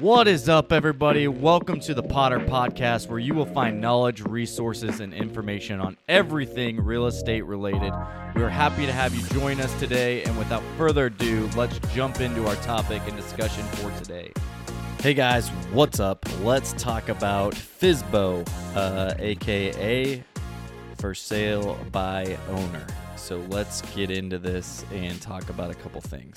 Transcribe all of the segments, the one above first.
What is up, everybody? Welcome to the Potter Podcast, where you will find knowledge, resources, and information on everything real estate related. We are happy to have you join us today, and without further ado, let's jump into our topic and discussion for today. Hey guys, what's up? Let's talk about FSBO, uh, aka for sale by owner. So let's get into this and talk about a couple things.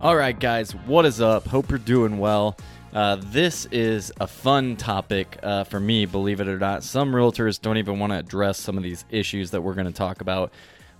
All right, guys, what is up? Hope you're doing well. Uh, this is a fun topic uh, for me, believe it or not. Some realtors don't even want to address some of these issues that we're going to talk about,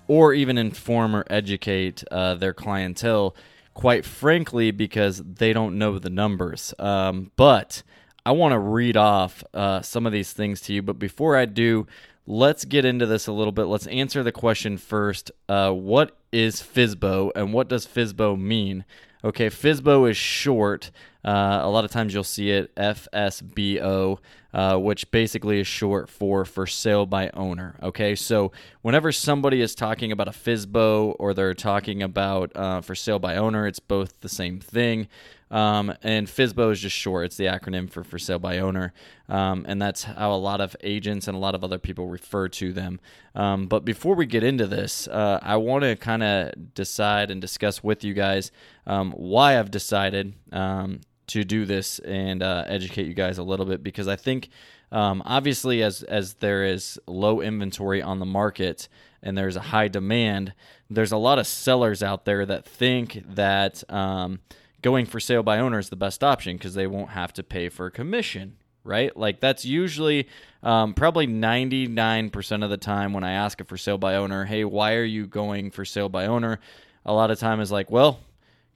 or even inform or educate uh, their clientele, quite frankly, because they don't know the numbers. Um, but I want to read off uh, some of these things to you. But before I do, let's get into this a little bit. Let's answer the question first. Uh, what is FSBO and what does FSBO mean? Okay, FSBO is short. Uh, a lot of times you'll see it FSBO, uh, which basically is short for for sale by owner. Okay, so whenever somebody is talking about a FSBO or they're talking about uh, for sale by owner, it's both the same thing. Um, and FSBO is just short. It's the acronym for for sale by owner, um, and that's how a lot of agents and a lot of other people refer to them. Um, but before we get into this, uh, I want to kind of decide and discuss with you guys um, why I've decided um, to do this and uh, educate you guys a little bit because I think. Um, obviously, as as there is low inventory on the market and there's a high demand, there's a lot of sellers out there that think that um, going for sale by owner is the best option because they won't have to pay for a commission, right? Like that's usually um, probably 99% of the time when I ask a for sale by owner, hey, why are you going for sale by owner? A lot of time is like, well,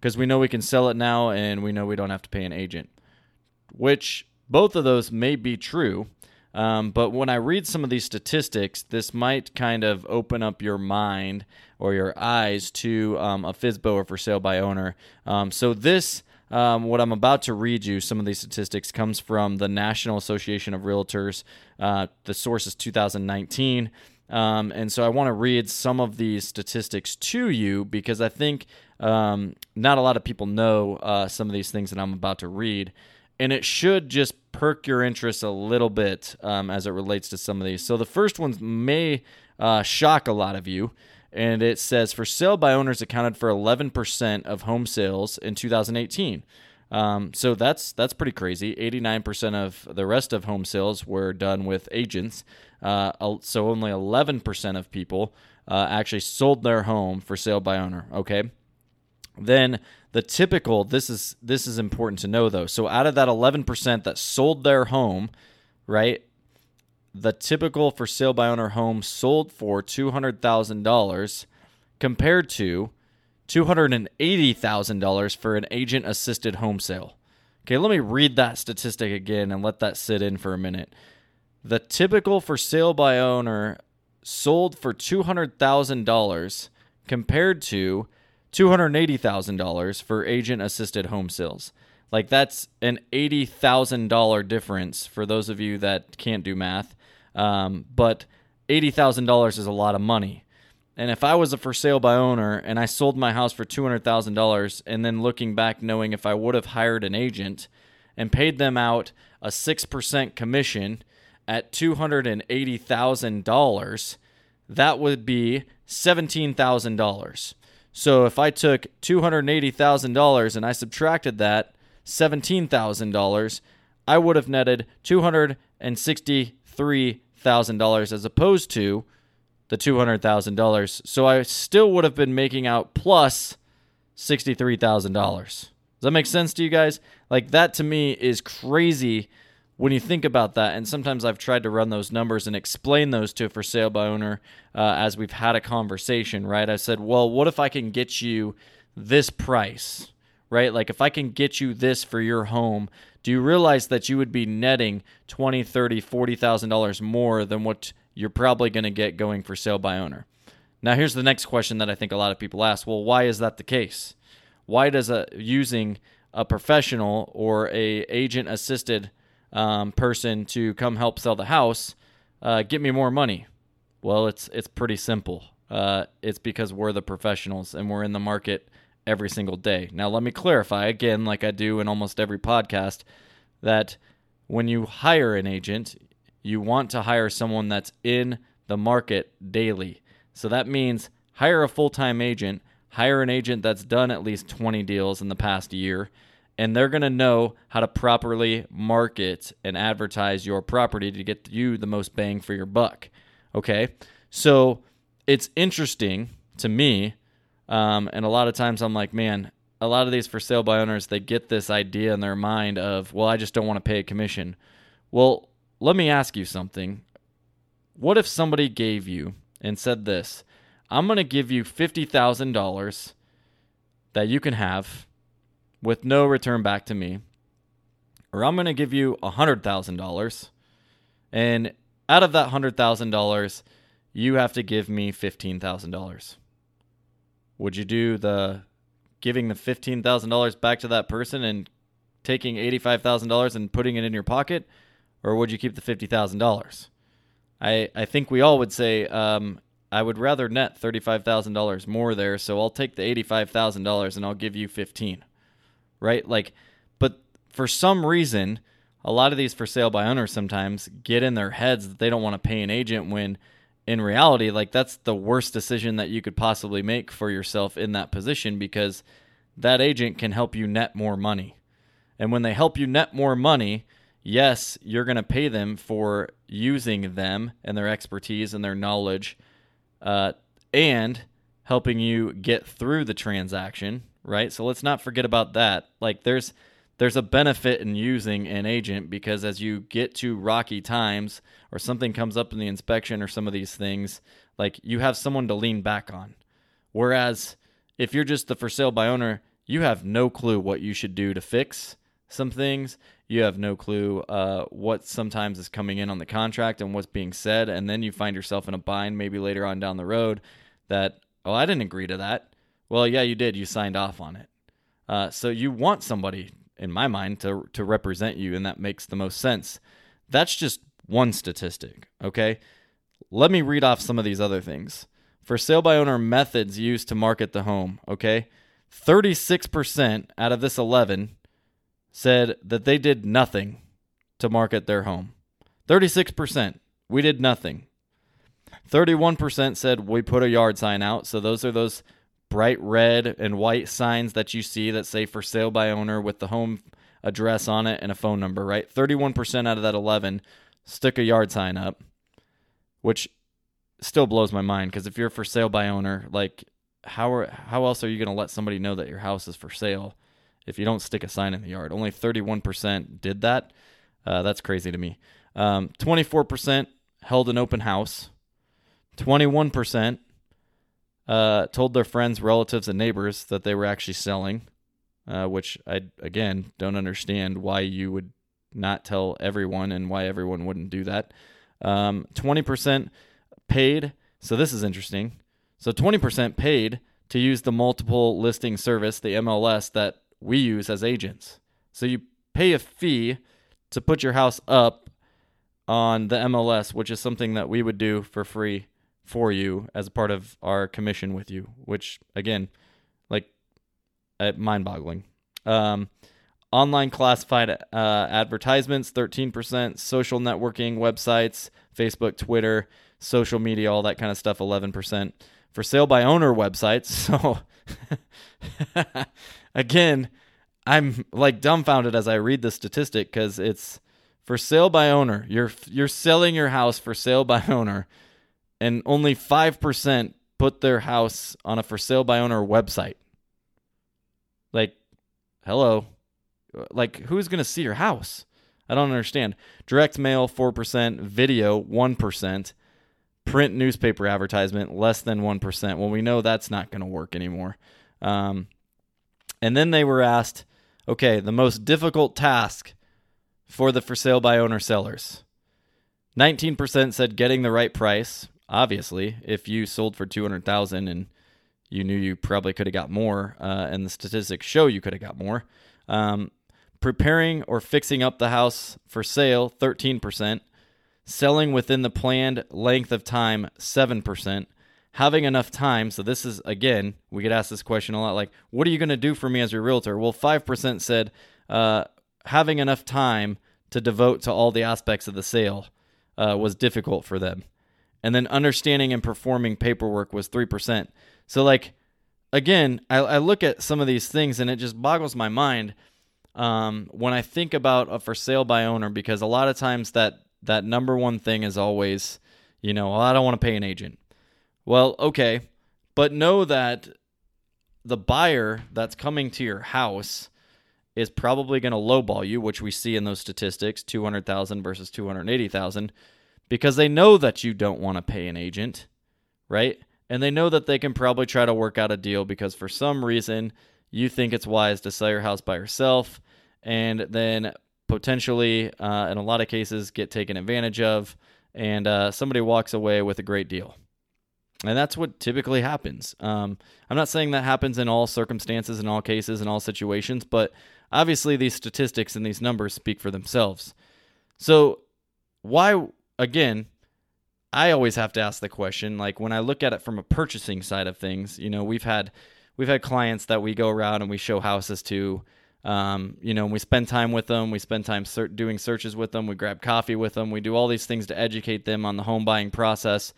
because we know we can sell it now and we know we don't have to pay an agent, which both of those may be true. Um, but when I read some of these statistics, this might kind of open up your mind or your eyes to um, a FSBO or for sale by owner. Um, so this. Um, what I'm about to read you, some of these statistics, comes from the National Association of Realtors. Uh, the source is 2019. Um, and so I want to read some of these statistics to you because I think um, not a lot of people know uh, some of these things that I'm about to read and it should just perk your interest a little bit um, as it relates to some of these. So the first ones may uh, shock a lot of you, and it says for sale by owners accounted for 11% of home sales in 2018. Um, so that's that's pretty crazy. 89% of the rest of home sales were done with agents. Uh, so only 11% of people uh, actually sold their home for sale by owner. Okay, then the typical this is this is important to know though. So out of that 11% that sold their home, right? The typical for sale by owner home sold for $200,000 compared to $280,000 for an agent assisted home sale. Okay, let me read that statistic again and let that sit in for a minute. The typical for sale by owner sold for $200,000 compared to $280,000 for agent assisted home sales. Like that's an $80,000 difference for those of you that can't do math. Um, but $80,000 is a lot of money. And if I was a for sale by owner and I sold my house for $200,000 and then looking back knowing if I would have hired an agent and paid them out a 6% commission at $280,000, that would be $17,000. So if I took $280,000 and I subtracted that $17,000, I would have netted $263,000 as opposed to the $200,000. So I still would have been making out plus $63,000. Does that make sense to you guys? Like that to me is crazy when you think about that, and sometimes I've tried to run those numbers and explain those to a for sale by owner uh, as we've had a conversation, right? I said, well, what if I can get you this price, right? Like if I can get you this for your home, do you realize that you would be netting twenty, thirty, forty thousand dollars more than what you're probably going to get going for sale by owner? Now, here's the next question that I think a lot of people ask. Well, why is that the case? Why does a using a professional or a agent assisted um, person to come help sell the house, uh, get me more money. Well, it's it's pretty simple. Uh, it's because we're the professionals and we're in the market every single day. Now, let me clarify again, like I do in almost every podcast, that when you hire an agent, you want to hire someone that's in the market daily. So that means hire a full time agent, hire an agent that's done at least 20 deals in the past year, and they're going to know how to properly market and advertise your property to get you the most bang for your buck. Okay. So it's interesting to me. Um, and a lot of times I'm like, man, a lot of these for sale by owners, they get this idea in their mind of, well, I just don't want to pay a commission. Well, let me ask you something. What if somebody gave you and said this I'm going to give you $50,000 that you can have with no return back to me, or I'm going to give you $100,000. And out of that $100,000, you have to give me $15,000. Would you do the giving the $15,000 back to that person and taking $85,000 and putting it in your pocket? Or would you keep the $50,000? I, I think we all would say um, I would rather net $35,000 more there, so I'll take the $85,000 and I'll give you 15 right? Like, but for some reason, a lot of these for sale by owners sometimes get in their heads that they don't want to pay an agent when in reality, like that's the worst decision that you could possibly make for yourself in that position because that agent can help you net more money. And when they help you net more money, yes, you're going to pay them for using them and their expertise and their knowledge uh, and helping you get through the transaction right? So let's not forget about that. Like there's there's a benefit in using an agent because as you get to rocky times or something comes up in the inspection or some of these things, like you have someone to lean back on. Whereas if you're just the for sale by owner, you have no clue what you should do to fix some things. You have no clue uh, what sometimes is coming in on the contract and what's being said, and then you find yourself in a bind maybe later on down the road that oh I didn't agree to that well, yeah, you did. You signed off on it. Uh, so you want somebody, in my mind, to to represent you, and that makes the most sense. That's just one statistic. Okay, let me read off some of these other things. For sale by owner methods used to market the home. Okay, thirty six percent out of this eleven said that they did nothing to market their home. Thirty six percent. We did nothing. 31% said we put a yard sign out. So those are those bright red and white signs that you see that say for sale by owner with the home address on it and a phone number, right? 31% out of that 11 stick a yard sign up, which still blows my mind because if you're for sale by owner, like how are, how else are you going to let somebody know that your house is for sale if you don't stick a sign in the yard? Only 31% did that. Uh, that's crazy to me. Um, 24% held an open house. 21% uh, told their friends, relatives, and neighbors that they were actually selling, uh, which I, again, don't understand why you would not tell everyone and why everyone wouldn't do that. Um, 20% paid. So this is interesting. So 20% paid to use the multiple listing service, the MLS, that we use as agents. So you pay a fee to put your house up on the MLS, which is something that we would do for free for you as a part of our commission with you, which again, like, uh, mind boggling. Um, online classified uh, advertisements, 13%, social networking, websites, Facebook, Twitter, social media, all that kind of stuff, 11%. For sale by owner websites, so again, I'm like dumbfounded as I read the statistic because it's for sale by owner. You're you're selling your house for sale by owner and only 5% put their house on a for sale by owner website. Like, hello. Like, who's going to see your house? I don't understand. Direct mail, 4%. Video, 1%. Print newspaper advertisement, less than 1%. Well, we know that's not going to work anymore. Um, and then they were asked okay, the most difficult task for the for sale by owner sellers. 19% said getting the right price, obviously if you sold for 200,000 and you knew you probably could have got more uh, and the statistics show you could have got more um, preparing or fixing up the house for sale 13% selling within the planned length of time 7% having enough time. So this is again, we get asked this question a lot. Like, what are you going to do for me as your realtor? Well, five percent said uh, having enough time to devote to all the aspects of the sale uh, was difficult for them, and then understanding and performing paperwork was three percent. So like, again, I, I look at some of these things and it just boggles my mind um, when I think about a for sale by owner because a lot of times that that number one thing is always, you know, well, I don't want to pay an agent. Well, okay, but know that the buyer that's coming to your house is probably going to lowball you, which we see in those statistics, 200,000 versus 280,000, because they know that you don't want to pay an agent, right? And they know that they can probably try to work out a deal because for some reason you think it's wise to sell your house by yourself and then potentially, uh, in a lot of cases, get taken advantage of and uh, somebody walks away with a great deal. And that's what typically happens. Um, I'm not saying that happens in all circumstances, in all cases, in all situations, but obviously these statistics and these numbers speak for themselves. So, why, again, I always have to ask the question like when I look at it from a purchasing side of things, you know, we've had we've had clients that we go around and we show houses to um, you know, we spend time with them. We spend time ser- doing searches with them. We grab coffee with them. We do all these things to educate them on the home buying process.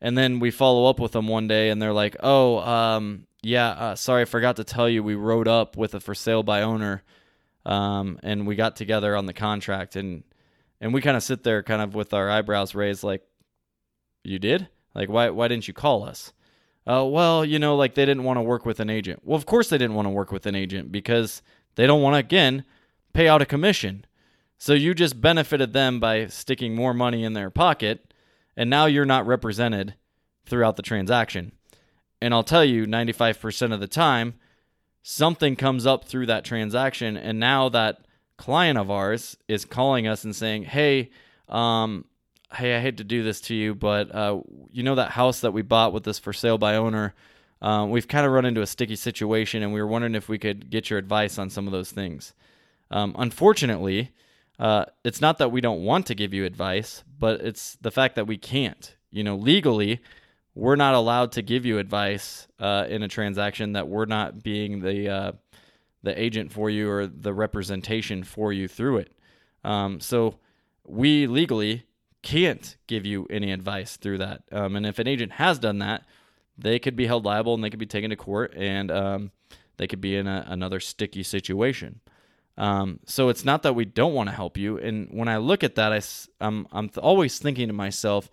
And then we follow up with them one day and they're like, oh, um, yeah, uh, sorry, I forgot to tell you we wrote up with a for sale by owner um, and we got together on the contract. And, and we kind of sit there kind of with our eyebrows raised like, you did? Like, why, why didn't you call us? Uh, well, you know, like they didn't want to work with an agent. Well, of course they didn't want to work with an agent because they don't want to, again, pay out a commission. So you just benefited them by sticking more money in their pocket, and now you're not represented throughout the transaction. And I'll tell you, 95% of the time, something comes up through that transaction, and now that client of ours is calling us and saying, "Hey, um, hey, I hate to do this to you, but uh, you know that house that we bought with this for sale by owner." um, we've kind of run into a sticky situation, and we were wondering if we could get your advice on some of those things. Um, unfortunately, uh, it's not that we don't want to give you advice, but it's the fact that we can't. You know, legally, we're not allowed to give you advice uh, in a transaction that we're not being the uh, the agent for you or the representation for you through it. Um, so we legally can't give you any advice through that. Um, and if an agent has done that, they could be held liable and they could be taken to court and um, they could be in a, another sticky situation. Um, so it's not that we don't want to help you. And when I look at that, I, I'm, I'm always thinking to myself,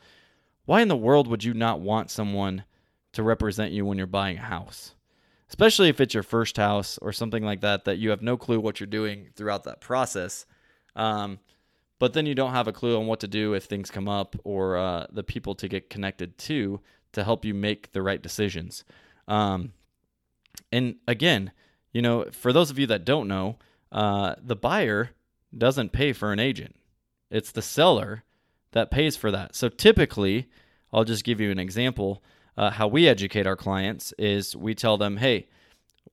why in the world would you not want someone to represent you when you're buying a house? Especially if it's your first house or something like that, that you have no clue what you're doing throughout that process. Um, but then you don't have a clue on what to do if things come up or uh, the people to get connected to to help you make the right decisions. Um, and again, you know, for those of you that don't know, uh, the buyer doesn't pay for an agent. It's the seller that pays for that. So typically, I'll just give you an example. Uh, how we educate our clients is we tell them, "Hey,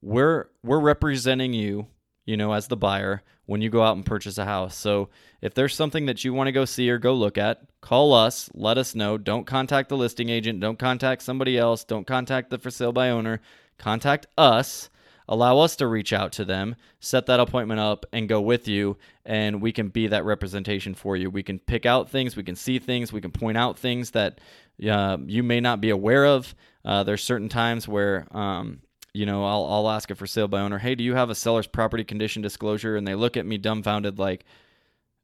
we're we're representing you you know, as the buyer when you go out and purchase a house. So if there's something that you want to go see or go look at, call us, let us know. Don't contact the listing agent, don't contact somebody else, don't contact the for sale by owner. Contact us. Allow us to reach out to them, set that appointment up, and go with you. And we can be that representation for you. We can pick out things, we can see things, we can point out things that uh, you may not be aware of. Uh, there's certain times where um, you know, I'll I'll ask a for sale by owner, hey, do you have a seller's property condition disclosure? And they look at me dumbfounded, like,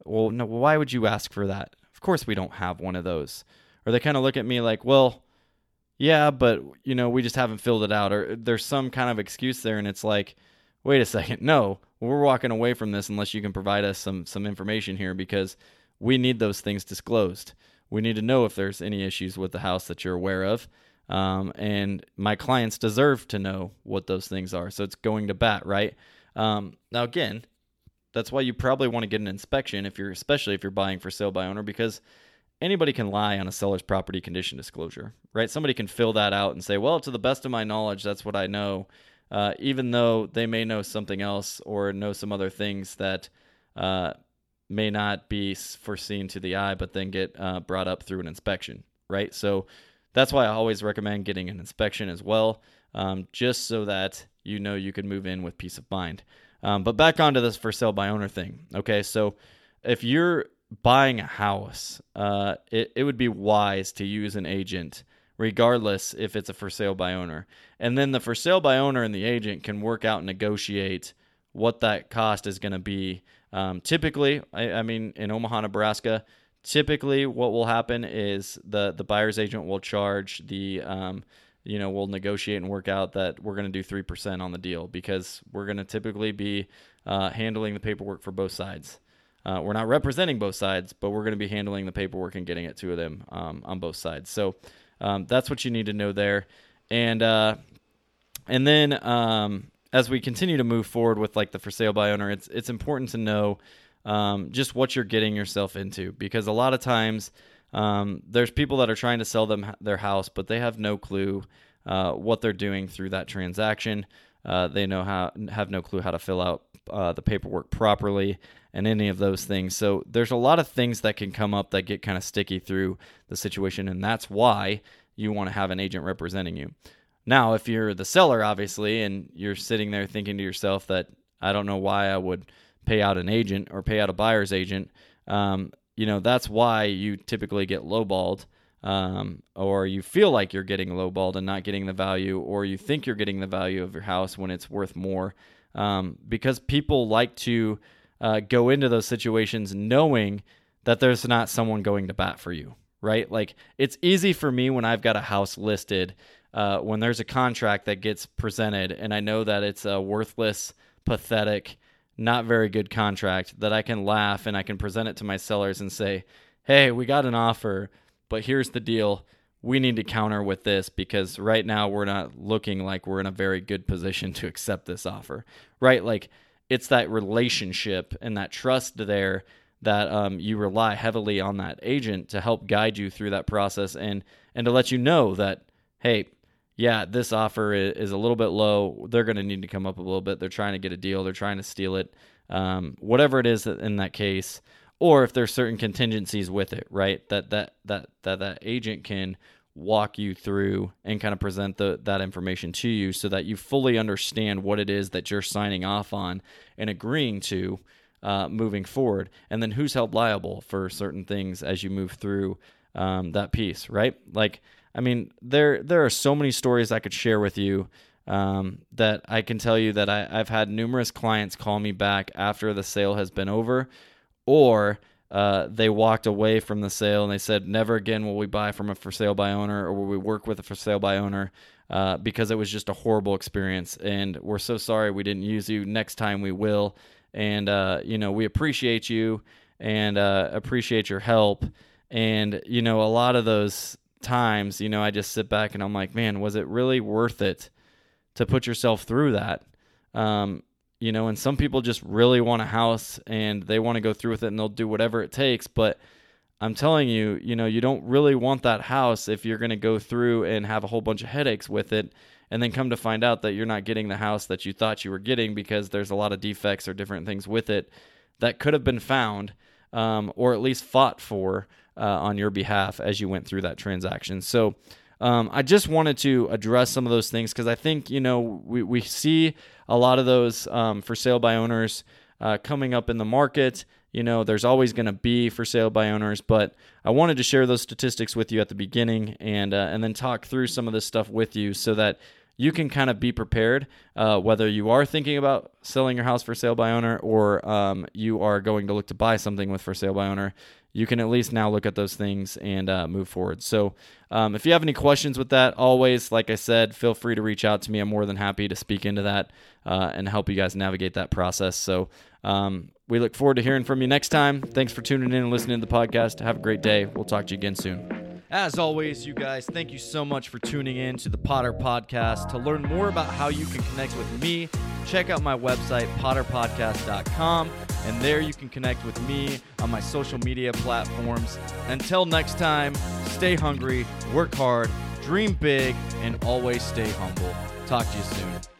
well, no, why would you ask for that? Of course we don't have one of those. Or they kind of look at me like, well, yeah, but you know, we just haven't filled it out. Or there's some kind of excuse there, and it's like, wait a second, no, we're walking away from this unless you can provide us some some information here because we need those things disclosed. We need to know if there's any issues with the house that you're aware of. Um, and my clients deserve to know what those things are. So it's going to bat, right? Um, now, again, that's why you probably want to get an inspection if you're, especially if you're buying for sale by owner, because anybody can lie on a seller's property condition disclosure, right? Somebody can fill that out and say, well, to the best of my knowledge, that's what I know, uh, even though they may know something else or know some other things that uh, may not be foreseen to the eye, but then get uh, brought up through an inspection, right? So that's why I always recommend getting an inspection as well, um, just so that you know you can move in with peace of mind. Um, but back onto this for sale by owner thing. Okay, so if you're buying a house, uh, it, it would be wise to use an agent, regardless if it's a for sale by owner. And then the for sale by owner and the agent can work out and negotiate what that cost is going to be. Um, typically, I, I mean, in Omaha, Nebraska, typically what will happen is the the buyer's agent will charge the um, you know we'll negotiate and work out that we're going to do 3% on the deal because we're going to typically be uh, handling the paperwork for both sides uh, we're not representing both sides but we're going to be handling the paperwork and getting it to them um, on both sides. So um, that's what you need to know there. And uh, and then um, as we continue to move forward with like the for sale by owner it's it's important to know um, just what you're getting yourself into. Because a lot of times um, there's people that are trying to sell them their house, but they have no clue uh, what they're doing through that transaction. Uh, they know how have no clue how to fill out uh, the paperwork properly and any of those things. So there's a lot of things that can come up that get kind of sticky through the situation, and that's why you want to have an agent representing you. Now, if you're the seller, obviously, and you're sitting there thinking to yourself that I don't know why I would pay out an agent or pay out a buyer's agent, um, you know that's why you typically get lowballed, um, or you feel like you're getting lowballed and not getting the value, or you think you're getting the value of your house when it's worth more, um, because people like to uh, go into those situations knowing that there's not someone going to bat for you, right? Like it's easy for me when I've got a house listed. Uh, when there's a contract that gets presented and I know that it's a worthless, pathetic, not very good contract that I can laugh and I can present it to my sellers and say, hey, we got an offer, but here's the deal. We need to counter with this because right now we're not looking like we're in a very good position to accept this offer, right? Like it's that relationship and that trust there that um, you rely heavily on that agent to help guide you through that process and and to let you know that hey yeah, this offer is a little bit low. They're going to need to come up a little bit. They're trying to get a deal. They're trying to steal it. Um, whatever it is in that case, or if there's certain contingencies with it, right? That that that that that agent can walk you through and kind of present the, that information to you so that you fully understand what it is that you're signing off on and agreeing to uh, moving forward. And then who's held liable for certain things as you move through um, that piece, right? Like I mean, there there are so many stories I could share with you um, that I can tell you that I, I've had numerous clients call me back after the sale has been over, or uh, they walked away from the sale and they said, never again will we buy from a for sale by owner or will we work with a for sale by owner uh, because it was just a horrible experience. And we're so sorry we didn't use you. Next time we will. And, uh, you know, we appreciate you and uh, appreciate your help. And, you know, a lot of those times, you know, I just sit back and I'm like, man, was it really worth it to put yourself through that? Um, you know, and some people just really want a house and they want to go through with it and they'll do whatever it takes. But I'm telling you, you know, you don't really want that house if you're going to go through and have a whole bunch of headaches with it and then come to find out that you're not getting the house that you thought you were getting because there's a lot of defects or different things with it that could have been found um, or at least fought for uh, on your behalf as you went through that transaction. So um, I just wanted to address some of those things because I think you know we we see a lot of those um, for sale by owners uh, coming up in the market. You know, there's always going to be for sale by owners, but I wanted to share those statistics with you at the beginning and uh, and then talk through some of this stuff with you so that you can kind of be prepared uh, whether you are thinking about selling your house for sale by owner or um, you are going to look to buy something with for sale by owner you can at least now look at those things and uh, move forward. So, um, if you have any questions with that, always, like I said, feel free to reach out to me. I'm more than happy to speak into that uh, and help you guys navigate that process. So, um, we look forward to hearing from you next time. Thanks for tuning in and listening to the podcast. Have a great day. We'll talk to you again soon. As always, you guys, thank you so much for tuning in to the Potter Podcast. To learn more about how you can connect with me, check out my website, potterpodcast.com, and there you can connect with me on my social media platforms. Until next time, stay hungry, work hard, dream big, and always stay humble. Talk to you soon.